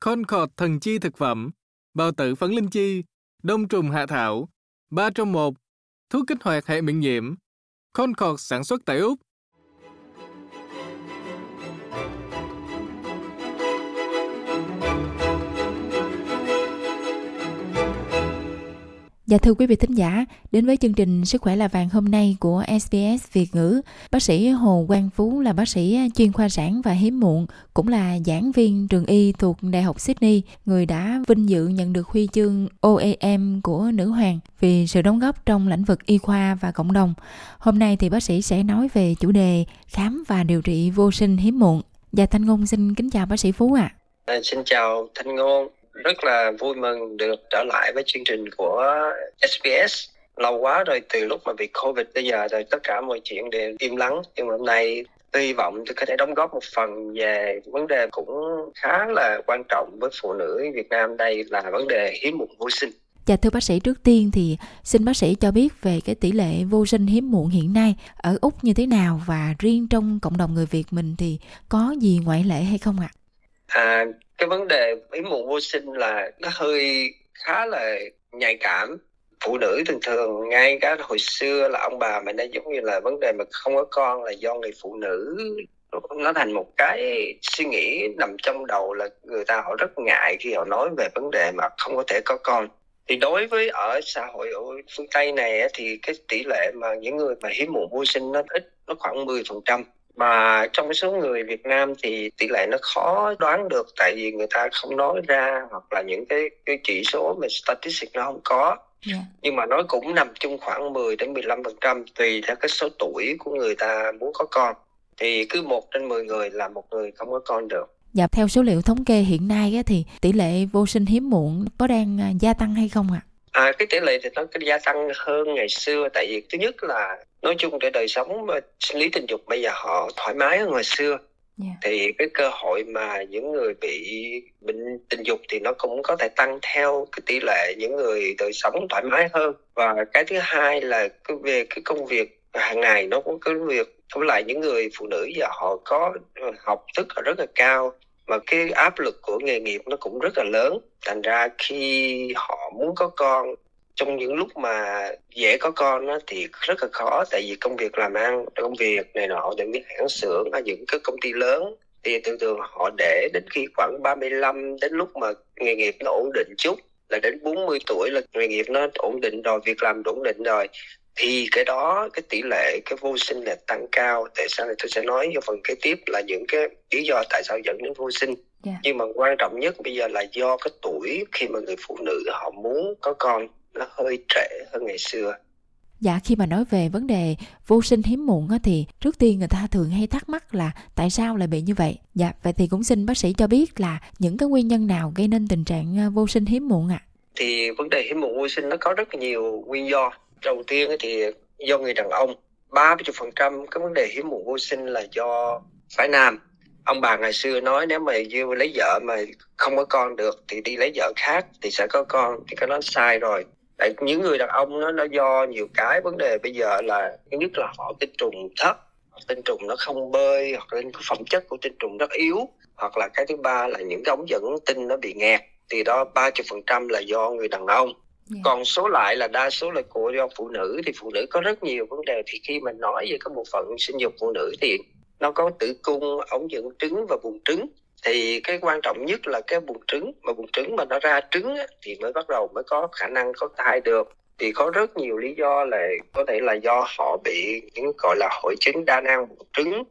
Concord thần chi thực phẩm, bào tử phấn linh chi, đông trùng hạ thảo, ba trong một thuốc kích hoạt hệ miễn nhiễm. Concord sản xuất tại Úc Dạ thưa quý vị thính giả, đến với chương trình Sức khỏe là vàng hôm nay của SBS Việt ngữ, bác sĩ Hồ Quang Phú là bác sĩ à, chuyên khoa sản và hiếm muộn, cũng là giảng viên trường y thuộc Đại học Sydney, người đã vinh dự nhận được huy chương OAM của nữ hoàng vì sự đóng góp trong lĩnh vực y khoa và cộng đồng. Hôm nay thì bác sĩ sẽ nói về chủ đề khám và điều trị vô sinh hiếm muộn. Dạ Thanh Ngôn xin kính chào bác sĩ Phú ạ. À. À, xin chào Thanh Ngôn rất là vui mừng được trở lại với chương trình của SBS lâu quá rồi từ lúc mà bị covid bây giờ rồi tất cả mọi chuyện đều im lắng nhưng mà hôm nay tôi hy vọng tôi có thể đóng góp một phần về vấn đề cũng khá là quan trọng với phụ nữ Việt Nam đây là vấn đề hiếm muộn vô sinh. Dạ thưa bác sĩ, trước tiên thì xin bác sĩ cho biết về cái tỷ lệ vô sinh hiếm muộn hiện nay ở Úc như thế nào và riêng trong cộng đồng người Việt mình thì có gì ngoại lệ hay không ạ? À? À cái vấn đề hiếm muộn vô sinh là nó hơi khá là nhạy cảm. Phụ nữ thường thường, ngay cả hồi xưa là ông bà mình đã giống như là vấn đề mà không có con là do người phụ nữ, nó thành một cái suy nghĩ nằm trong đầu là người ta họ rất ngại khi họ nói về vấn đề mà không có thể có con. Thì đối với ở xã hội ở phương tây này thì cái tỷ lệ mà những người mà hiếm muộn vô sinh nó ít, nó khoảng 10 phần trăm mà trong cái số người Việt Nam thì tỷ lệ nó khó đoán được tại vì người ta không nói ra hoặc là những cái cái chỉ số về statistics nó không có yeah. Dạ. nhưng mà nó cũng nằm chung khoảng 10 đến 15 phần trăm tùy theo cái số tuổi của người ta muốn có con thì cứ một trên 10 người là một người không có con được Dạ, theo số liệu thống kê hiện nay thì tỷ lệ vô sinh hiếm muộn có đang à, gia tăng hay không ạ? À? À, cái tỷ lệ thì nó gia tăng hơn ngày xưa tại vì thứ nhất là nói chung để đời sống sinh lý tình dục bây giờ họ thoải mái hơn ngày xưa. Yeah. Thì cái cơ hội mà những người bị bệnh tình dục thì nó cũng có thể tăng theo cái tỷ lệ những người đời sống thoải mái hơn. Và cái thứ hai là cái về cái công việc hàng ngày nó cũng cái việc với lại những người phụ nữ giờ họ có học thức rất là cao mà cái áp lực của nghề nghiệp nó cũng rất là lớn. Thành ra khi họ muốn có con trong những lúc mà dễ có con á, thì rất là khó. Tại vì công việc làm ăn công việc này nọ những cái hãng xưởng hay những cái công ty lớn thì thường thường họ để đến khi khoảng 35 đến lúc mà nghề nghiệp nó ổn định chút là đến 40 tuổi là nghề nghiệp nó ổn định rồi việc làm ổn định rồi thì cái đó cái tỷ lệ cái vô sinh là tăng cao tại sao này tôi sẽ nói cho phần kế tiếp là những cái lý do tại sao dẫn đến vô sinh yeah. Dạ. nhưng mà quan trọng nhất bây giờ là do cái tuổi khi mà người phụ nữ họ muốn có con nó hơi trễ hơn ngày xưa Dạ khi mà nói về vấn đề vô sinh hiếm muộn á, thì trước tiên người ta thường hay thắc mắc là tại sao lại bị như vậy. Dạ vậy thì cũng xin bác sĩ cho biết là những cái nguyên nhân nào gây nên tình trạng à, vô sinh hiếm muộn ạ? À? Thì vấn đề hiếm muộn vô sinh nó có rất nhiều nguyên do. Đầu tiên thì do người đàn ông 30% cái vấn đề hiếm muộn vô sinh là do phái nam. Ông bà ngày xưa nói nếu mà yêu lấy vợ mà không có con được thì đi lấy vợ khác thì sẽ có con, thì cái đó sai rồi. Tại những người đàn ông nó nó do nhiều cái vấn đề bây giờ là thứ nhất là họ tinh trùng thấp tinh trùng nó không bơi, hoặc là phẩm chất của tinh trùng rất yếu, hoặc là cái thứ ba là những cái ống dẫn tinh nó bị nghẹt. Thì đó ba phần trăm là do người đàn ông yeah. Còn số lại là đa số là của do phụ nữ thì phụ nữ có rất nhiều vấn đề. Thì khi mình nói về cái bộ phận sinh dục phụ nữ thì nó có tử cung ống dẫn trứng và buồng trứng. Thì cái quan trọng nhất là cái buồng trứng mà buồng trứng mà nó ra trứng á, thì mới bắt đầu mới có khả năng có thai được. Thì có rất nhiều lý do là có thể là do họ bị những gọi là hội chứng đa năng buồng trứng.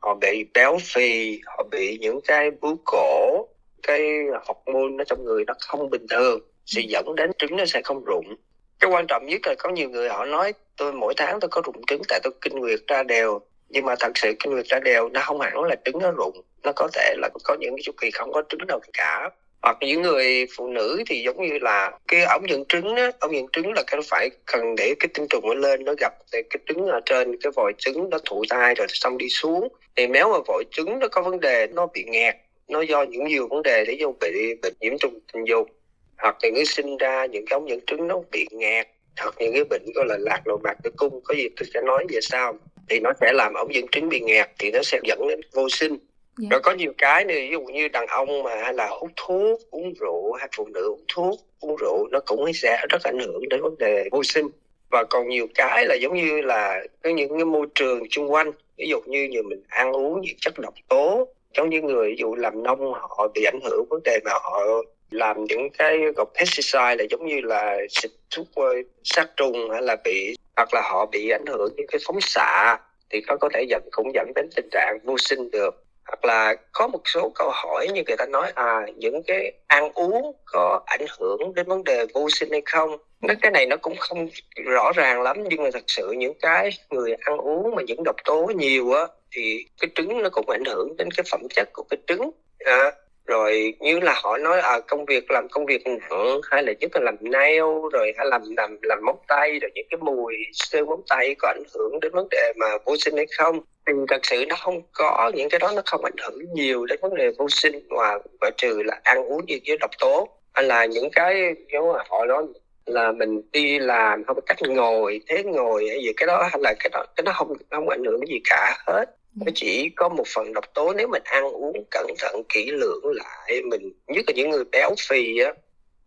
Họ bị béo phì họ bị những cái bướu cổ cái hormone nó trong người nó không bình thường sẽ dẫn đến trứng nó sẽ không rụng. Cái quan trọng nhất là có nhiều người họ nói, tôi mỗi tháng tôi có rụng trứng, tại tôi kinh nguyệt ra đều. Nhưng mà thật sự kinh nguyệt ra đều nó không hẳn là trứng nó rụng, nó có thể là có những cái chu kỳ không có trứng nào cả. Hoặc những người phụ nữ thì giống như là cái ống dẫn trứng á, ống dẫn trứng là cái phải cần để cái tinh trùng nó lên, nó gặp cái trứng ở trên, cái vòi trứng nó thụ thai rồi xong đi xuống. Thì nếu mà vòi trứng nó có vấn đề, nó bị nghẹt, nó do những nhiều vấn đề để do bị bệnh nhiễm trùng tình dục hoặc là người sinh ra những cái ống dẫn trứng nó bị nghẹt hoặc những cái bệnh gọi là lạc nội mạc tử cung có gì tôi sẽ nói về sau. Thì nó sẽ làm ống dẫn trứng bị nghẹt thì nó sẽ dẫn đến vô sinh. Yeah. rồi có nhiều cái nữa ví dụ như đàn ông mà hay là hút thuốc uống rượu hay phụ nữ hút thuốc uống rượu nó cũng sẽ rất ảnh hưởng đến vấn đề vô sinh. Và còn nhiều cái là giống như là có những cái môi trường xung quanh ví dụ như như mình ăn uống những chất độc tố giống như người ví dụ làm nông họ bị ảnh hưởng vấn đề mà họ làm những cái gọc pesticide là giống như là xịt thuốc ờ, sát trùng hay là bị hoặc là họ bị ảnh hưởng những cái phóng xạ thì có có thể dẫn cũng dẫn đến tình trạng vô sinh được. Hoặc là có một số câu hỏi như người ta nói à những cái ăn uống có ảnh hưởng đến vấn đề vô sinh hay không? Nó cái này nó cũng không rõ ràng lắm nhưng mà thật sự những cái người ăn uống mà những độc tố nhiều á thì cái trứng nó cũng ảnh hưởng đến cái phẩm chất của cái trứng. À, rồi như là họ nói à, công việc làm công việc nặng hay là nhất là làm nail rồi hay làm làm làm móng tay rồi những cái mùi sơn móng tay có ảnh hưởng đến vấn đề mà vô sinh hay không thì thật sự nó không có những cái đó nó không ảnh hưởng nhiều đến vấn đề vô sinh ngoài ngoại trừ là ăn uống gì với độc tố. Hay là những cái giống là họ nói là mình đi làm không có cách ngồi thế ngồi hay gì cái đó hay là cái đó cái đó không không ảnh hưởng gì cả hết. Ừ. nó chỉ có một phần độc tố nếu mình ăn uống cẩn thận, kỹ lưỡng lại. Mình, nhất là những người béo phì á,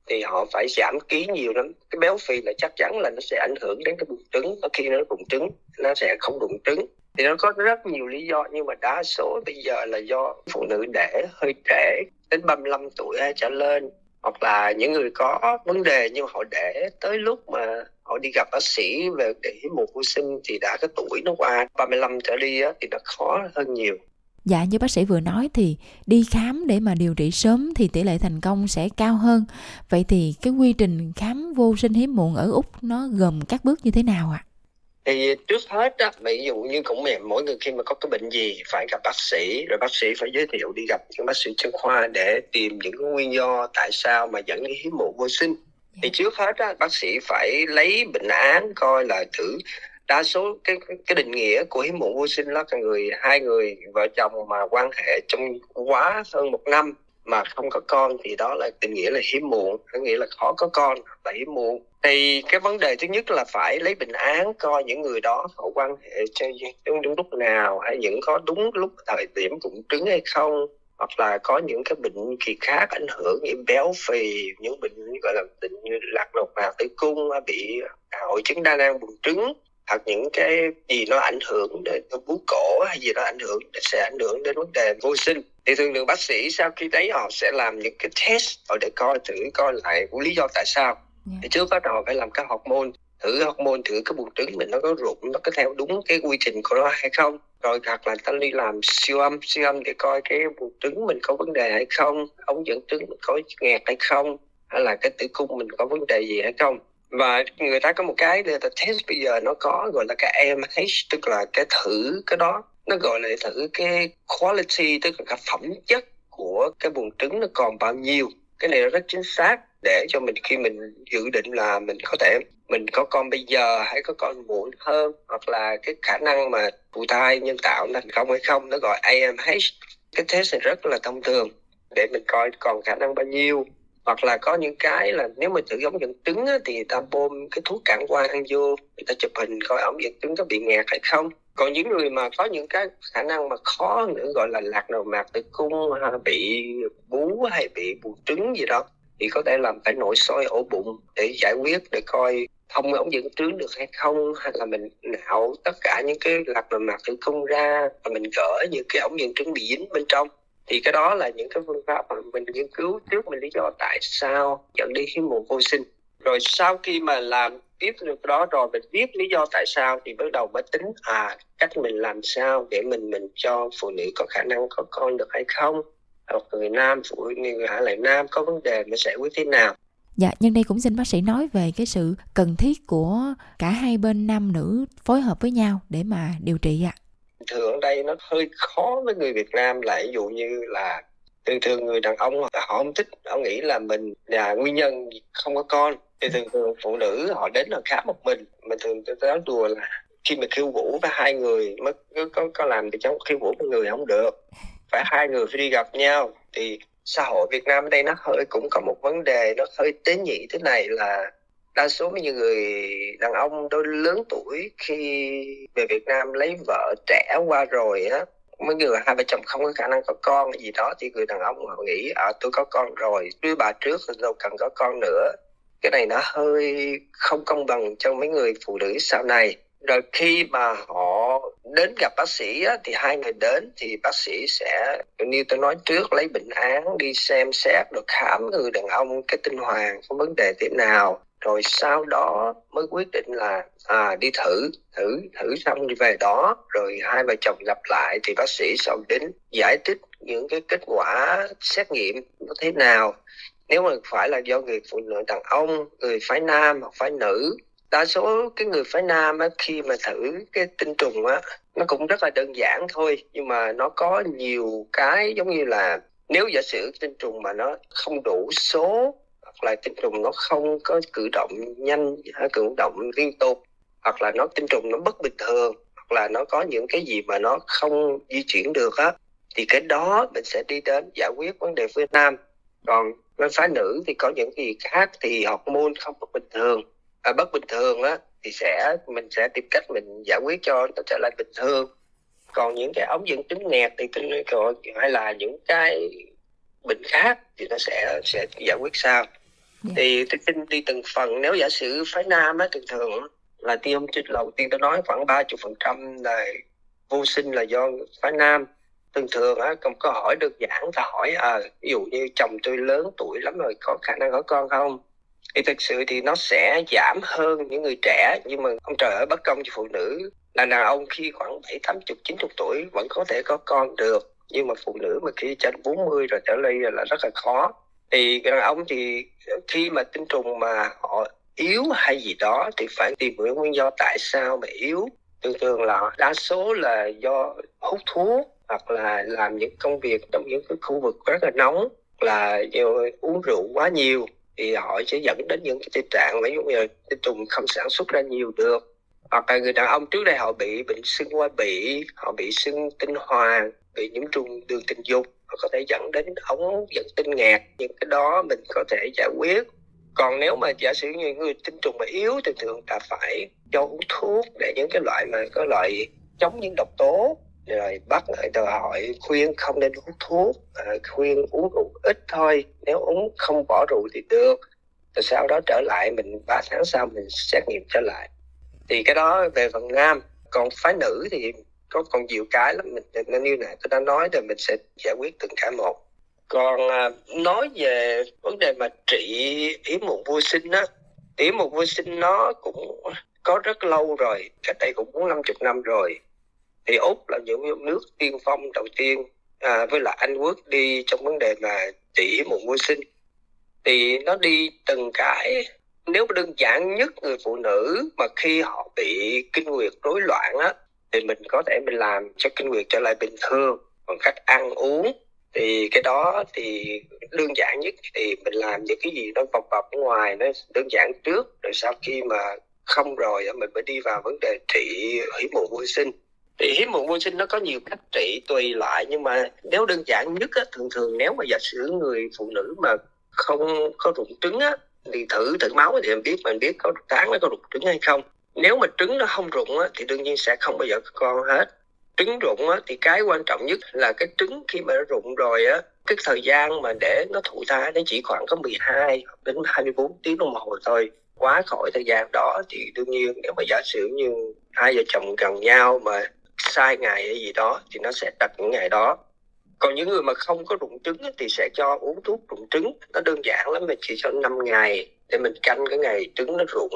thì họ phải giảm ký nhiều lắm. Cái béo phì là chắc chắn là nó sẽ ảnh hưởng đến cái bụng trứng. Và khi nó bụng trứng, nó sẽ không đụng trứng. Thì nó có rất nhiều lý do, nhưng mà đa số bây giờ là do phụ nữ đẻ hơi trễ, đến 35 tuổi trở lên hoặc là những người có vấn đề nhưng họ để tới lúc mà họ đi gặp bác sĩ về để mô vô sinh thì đã cái tuổi nó qua 35 trở đi á, thì nó khó hơn nhiều Dạ như bác sĩ vừa nói thì đi khám để mà điều trị sớm thì tỷ lệ thành công sẽ cao hơn. Vậy thì cái quy trình khám vô sinh hiếm muộn ở Úc nó gồm các bước như thế nào ạ? À? thì trước hết á ví dụ như cũng mỗi người khi mà có cái bệnh gì phải gặp bác sĩ rồi bác sĩ phải giới thiệu đi gặp những bác sĩ chuyên khoa để tìm những cái nguyên do tại sao mà dẫn đến hiếm muộn vô sinh thì trước hết á bác sĩ phải lấy bệnh án coi là thử đa số cái cái định nghĩa của hiếm muộn vô sinh là người hai người vợ chồng mà quan hệ trong quá hơn một năm mà không có con thì đó là định nghĩa là hiếm muộn có nghĩa là khó có con là hiếm muộn. Thì cái vấn đề thứ nhất là phải lấy bệnh án coi những người đó họ quan hệ cho đúng, đúng lúc nào hay những có đúng lúc thời điểm bụng trứng hay không hoặc là có những cái bệnh kỳ khác ảnh hưởng như béo phì những bệnh gọi là bệnh như lạc đột mạc tử cung bị hội chứng đa nang buồng trứng hoặc những cái gì nó ảnh hưởng đến bú cổ hay gì đó ảnh hưởng sẽ ảnh hưởng đến vấn đề vô sinh. Thì thường thường bác sĩ sau khi đấy họ sẽ làm những cái test để coi thử coi lại lý do tại sao. Yeah. thì trước đó họ phải làm các hormone thử hormone thử cái buồng trứng mình nó có rụng nó có theo đúng cái quy trình của nó hay không rồi hoặc là ta đi làm siêu âm siêu âm để coi cái buồng trứng mình có vấn đề hay không, ống dẫn trứng mình có nghẹt hay không, hay là cái tử cung mình có vấn đề gì hay không. Và người ta có một cái người ta test bây giờ nó có gọi là cái AMH tức là cái thử cái đó. Nó gọi là thử cái quality, tức là cái phẩm chất của cái buồng trứng nó còn bao nhiêu. Cái này nó rất chính xác để cho mình khi mình dự định là mình có thể mình có con bây giờ hay có con muộn hơn hoặc là cái khả năng mà thụ thai nhân tạo thành công hay không nó gọi AMH cái test này rất là thông thường để mình coi còn khả năng bao nhiêu. Hoặc là có những cái là nếu mà tử ống dẫn trứng á, thì ta bơm cái thuốc cản quang ăn vô người ta chụp hình coi ống dẫn trứng có bị nghẹt hay không. Còn những người mà có những cái khả năng mà khó nữa gọi là lạc đầu mạc tử cung hay bị bú hay bị buồng trứng gì đó thì có thể làm phải nội soi ổ bụng để giải quyết để coi thông ống dẫn trứng được hay không, hay là mình nạo tất cả những cái lạc đầu mạc tử cung ra và mình gỡ những cái ống dẫn trứng bị dính bên trong. Thì cái đó là những cái phương pháp mà mình nghiên cứu trước, mình lý do tại sao dẫn đi hiếm muộn vô sinh. Rồi sau khi mà làm tiếp được đó rồi, mình biết lý do tại sao thì bắt đầu mới tính à cách mình làm sao để mình mình cho phụ nữ có khả năng có con được hay không hoặc người nam phụ người hạ lại nam có vấn đề mình sẽ quyết thế nào? Dạ, nhân đây cũng xin bác sĩ nói về cái sự cần thiết của cả hai bên nam nữ phối hợp với nhau để mà điều trị ạ. À thường ở đây nó hơi khó với người Việt Nam là ví dụ như là thường thường người đàn ông họ không thích họ nghĩ là mình là nguyên nhân không có con. Thì thường thường phụ nữ họ đến là khám một mình. Mình thường tôi nói đùa là khi mà khiêu vũ với hai người mới có, có làm thì cháu khiêu vũ với người không được phải hai người phải đi gặp nhau. Thì xã hội Việt Nam ở đây nó hơi, cũng có một vấn đề nó hơi tế nhị thế này là đa số mấy người đàn ông đôi lớn tuổi khi về Việt Nam lấy vợ trẻ qua rồi á, mấy người hai vợ chồng không có khả năng có con gì đó, thì người đàn ông họ nghĩ à tôi có con rồi với bà trước rồi đâu cần có con nữa. Cái này nó hơi không công bằng cho mấy người phụ nữ sau này. Rồi khi mà họ đến gặp bác sĩ á, thì hai người đến thì bác sĩ sẽ như tôi nói trước lấy bệnh án đi xem xét được khám người đàn ông cái tinh hoàng có vấn đề thế nào. Rồi sau đó mới quyết định là à đi thử thử thử xong đi về đó. Rồi hai vợ chồng gặp lại thì bác sĩ sau đến giải thích những cái kết quả xét nghiệm nó thế nào. Nếu mà phải là do người phụ nữ đàn ông người phái nam hoặc phái nữ đa số cái người phái nam á, khi mà thử cái tinh trùng á nó cũng rất là đơn giản thôi nhưng mà nó có nhiều cái giống như là nếu giả sử tinh trùng mà nó không đủ số hoặc là tinh trùng nó không có cử động nhanh cử động liên tục hoặc là nó tinh trùng nó bất bình thường hoặc là nó có những cái gì mà nó không di chuyển được á thì cái đó mình sẽ đi đến giải quyết vấn đề với nam. Còn bên phái nữ thì có những gì khác thì hormone không có bình thường à, bất bình thường á thì sẽ mình sẽ tìm cách mình giải quyết cho nó trở lại bình thường còn những cái ống dẫn trứng nghẹt thì tinh hay là những cái bệnh khác thì nó sẽ sẽ giải quyết sao yeah. Dạ. thì tôi xin đi từng phần nếu giả sử phái nam á thường thường là tiêm đầu tiên tôi nói khoảng ba chục phần trăm là vô sinh là do phái nam thường thường á không có hỏi được giản ta hỏi à ví dụ như chồng tôi lớn tuổi lắm rồi có khả năng có con không thì thực sự thì nó sẽ giảm hơn những người trẻ, nhưng mà ông trời ở bất công cho phụ nữ. Là đàn ông khi khoảng bảy, tám chục, chín chục tuổi vẫn có thể có con được, nhưng mà phụ nữ mà khi trên 40 rồi trở lên là rất là khó. Thì đàn ông thì khi mà tinh trùng mà họ yếu hay gì đó thì phải tìm hiểu nguyên do tại sao mà yếu. Thường thường là đa số là do hút thuốc hoặc là làm những công việc trong những cái khu vực rất là nóng, là uống rượu quá nhiều thì họ sẽ dẫn đến những cái tình trạng ví dụ như tinh trùng không sản xuất ra nhiều được. Hoặc là người đàn ông trước đây họ bị bệnh sưng qua bị họ bị sưng tinh hoàng bị nhiễm trùng đường tình dục, họ có thể dẫn đến ống dẫn tinh nghẹt những cái đó mình có thể giải quyết. Còn nếu mà giả sử như người tinh trùng mà yếu thì thường là phải cho uống thuốc để những cái loại mà có loại chống những độc tố rồi bắt lại đòi hỏi khuyên không nên hút thuốc à, khuyên uống rượu ít thôi. Nếu uống không bỏ rượu thì được. Rồi sau đó trở lại mình ba tháng sau mình xét nghiệm trở lại. Thì cái đó về phần nam. Còn phái nữ thì có còn nhiều cái lắm. Mình nên như này tôi đã nói rồi mình sẽ giải quyết từng cái một. Còn à, nói về vấn đề mà trị ý muộn vô sinh á ý muộn vô sinh nó cũng có rất lâu rồi. Cách đây cũng bốn năm chục năm rồi thì úc là những nước tiên phong đầu tiên à, với lại anh quốc đi trong vấn đề mà trị một môi sinh. Thì nó đi từng cái nếu đơn giản nhất người phụ nữ mà khi họ bị kinh nguyệt rối loạn á thì mình có thể mình làm cho kinh nguyệt trở lại bình thường bằng cách ăn uống. Thì cái đó thì đơn giản nhất thì mình làm những cái gì nó vòng vòng ngoài nó đơn giản trước rồi sau khi mà không rồi mình mới đi vào vấn đề trị hủy muộn vô sinh thì hiếm muộn vô sinh nó có nhiều cách trị tùy lại nhưng mà nếu đơn giản nhất á, thường thường nếu mà giả sử người phụ nữ mà không có rụng trứng á thì thử thử máu thì em biết mình biết có tháng nó có rụng trứng hay không. Nếu mà trứng nó không rụng á, thì đương nhiên sẽ không bao giờ có con hết. Trứng rụng á, thì cái quan trọng nhất là cái trứng khi mà nó rụng rồi á cái thời gian mà để nó thụ thai nó chỉ khoảng có 12 đến 24 tiếng đồng hồ thôi. Quá khỏi thời gian đó thì đương nhiên nếu mà giả sử như hai vợ chồng gần nhau mà sai ngày hay gì đó thì nó sẽ đặt những ngày đó. Còn những người mà không có rụng trứng thì sẽ cho uống thuốc rụng trứng. Nó đơn giản lắm, mình chỉ cho 5 ngày để mình canh cái ngày trứng nó rụng.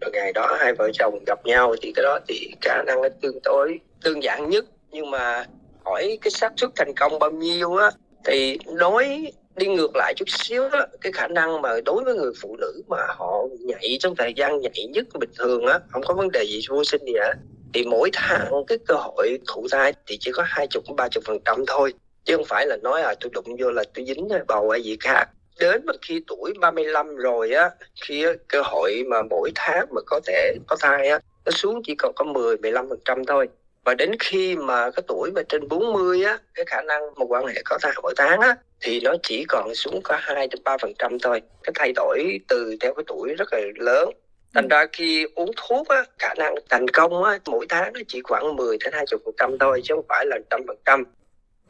Rồi ngày đó hai vợ chồng gặp nhau thì cái đó thì khả năng nó tương đối đơn giản nhất. Nhưng mà hỏi cái xác suất thành công bao nhiêu á, thì nói đi ngược lại chút xíu á cái khả năng mà đối với người phụ nữ mà họ nhảy trong thời gian nhảy nhất bình thường á, không có vấn đề gì vô sinh gì hết thì mỗi tháng cái cơ hội thụ thai thì chỉ có hai chục ba chục phần trăm thôi. Chứ không phải là nói là tôi đụng vô là tôi dính bầu hay gì khác. Đến mà khi tuổi 35 rồi á, khi cơ hội mà mỗi tháng mà có thể có thai á, nó xuống chỉ còn có 10 15 phần trăm thôi. Và đến khi mà cái tuổi mà trên 40 á, cái khả năng một quan hệ có thai mỗi tháng á, thì nó chỉ còn xuống có 2 đến 3 phần trăm thôi. Cái thay đổi từ theo cái tuổi rất là lớn thành ra khi uống thuốc á, khả năng thành công á, mỗi tháng nó chỉ khoảng 10 đến 20 phần trăm thôi chứ không phải là trăm phần trăm.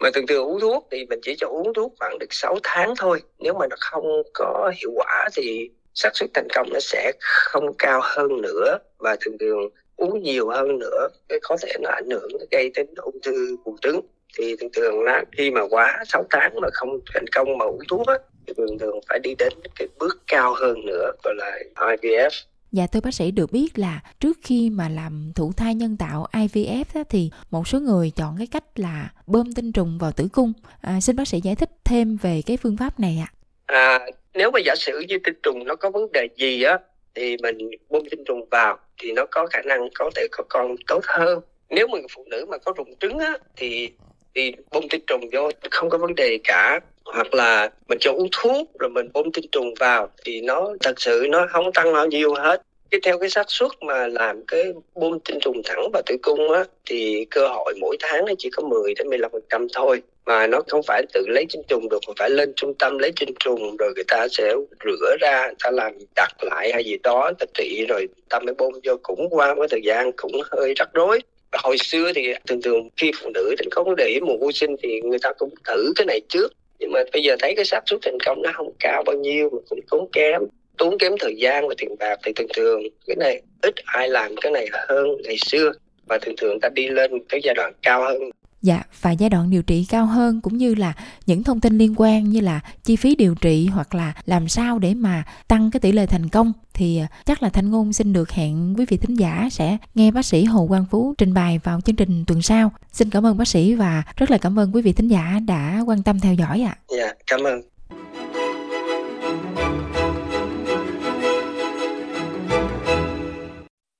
Mà thường thường uống thuốc thì mình chỉ cho uống thuốc khoảng được 6 tháng thôi. Nếu mà nó không có hiệu quả thì xác suất thành công nó sẽ không cao hơn nữa và thường thường uống nhiều hơn nữa cái có thể nó ảnh hưởng gây đến ung thư buồng trứng. Thì thường thường là khi mà quá 6 tháng mà không thành công mà uống thuốc á thì thường thường phải đi đến cái bước cao hơn nữa gọi là IVF Dạ thưa bác sĩ được biết là trước khi mà làm thụ thai nhân tạo IVF đó, thì một số người chọn cái cách là bơm tinh trùng vào tử cung. À, xin bác sĩ giải thích thêm về cái phương pháp này ạ. À. à, nếu mà giả sử như tinh trùng nó có vấn đề gì á thì mình bơm tinh trùng vào thì nó có khả năng có thể có con tốt hơn. Nếu mà phụ nữ mà có rụng trứng á thì thì bơm tinh trùng vô, không có vấn đề cả. Hoặc là mình cho uống thuốc rồi mình bơm tinh trùng vào thì nó thật sự nó không tăng bao nhiêu hết. Cái theo cái xác suất mà làm cái bơm tinh trùng thẳng vào tử cung á, thì cơ hội mỗi tháng nó chỉ có 10 đến 15 phần trăm thôi. Mà nó không phải tự lấy tinh trùng được, mà phải lên trung tâm lấy tinh trùng rồi người ta sẽ rửa ra, người ta làm đặt lại hay gì đó, người ta trị rồi ta mới bơm vô. Cũng qua một thời gian cũng hơi rắc rối hồi xưa thì thường thường khi phụ nữ đến có để một hiếm vô sinh thì người ta cũng thử cái này trước. Nhưng mà bây giờ thấy cái xác suất thành công nó không cao bao nhiêu mà cũng tốn kém. Tốn kém thời gian và tiền bạc thì thường thường cái này ít ai làm cái này hơn ngày xưa. Và thường thường ta đi lên cái giai đoạn cao hơn. Dạ, và giai đoạn điều trị cao hơn cũng như là những thông tin liên quan như là chi phí điều trị hoặc là làm sao để mà tăng cái tỷ lệ thành công thì à, chắc là Thanh Ngôn xin được hẹn quý vị thính giả sẽ nghe bác sĩ Hồ Quang Phú trình bày vào chương trình tuần sau. Xin cảm ơn bác sĩ và rất là cảm ơn quý vị thính giả đã quan tâm theo dõi ạ. À. Dạ, cảm ơn.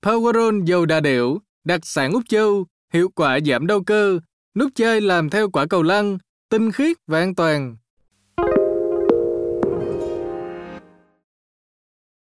Powerol dầu đa điểu, đặc sản Úc Châu, hiệu quả giảm đau cơ, nút chơi làm theo quả cầu lăn, tinh khiết và an toàn.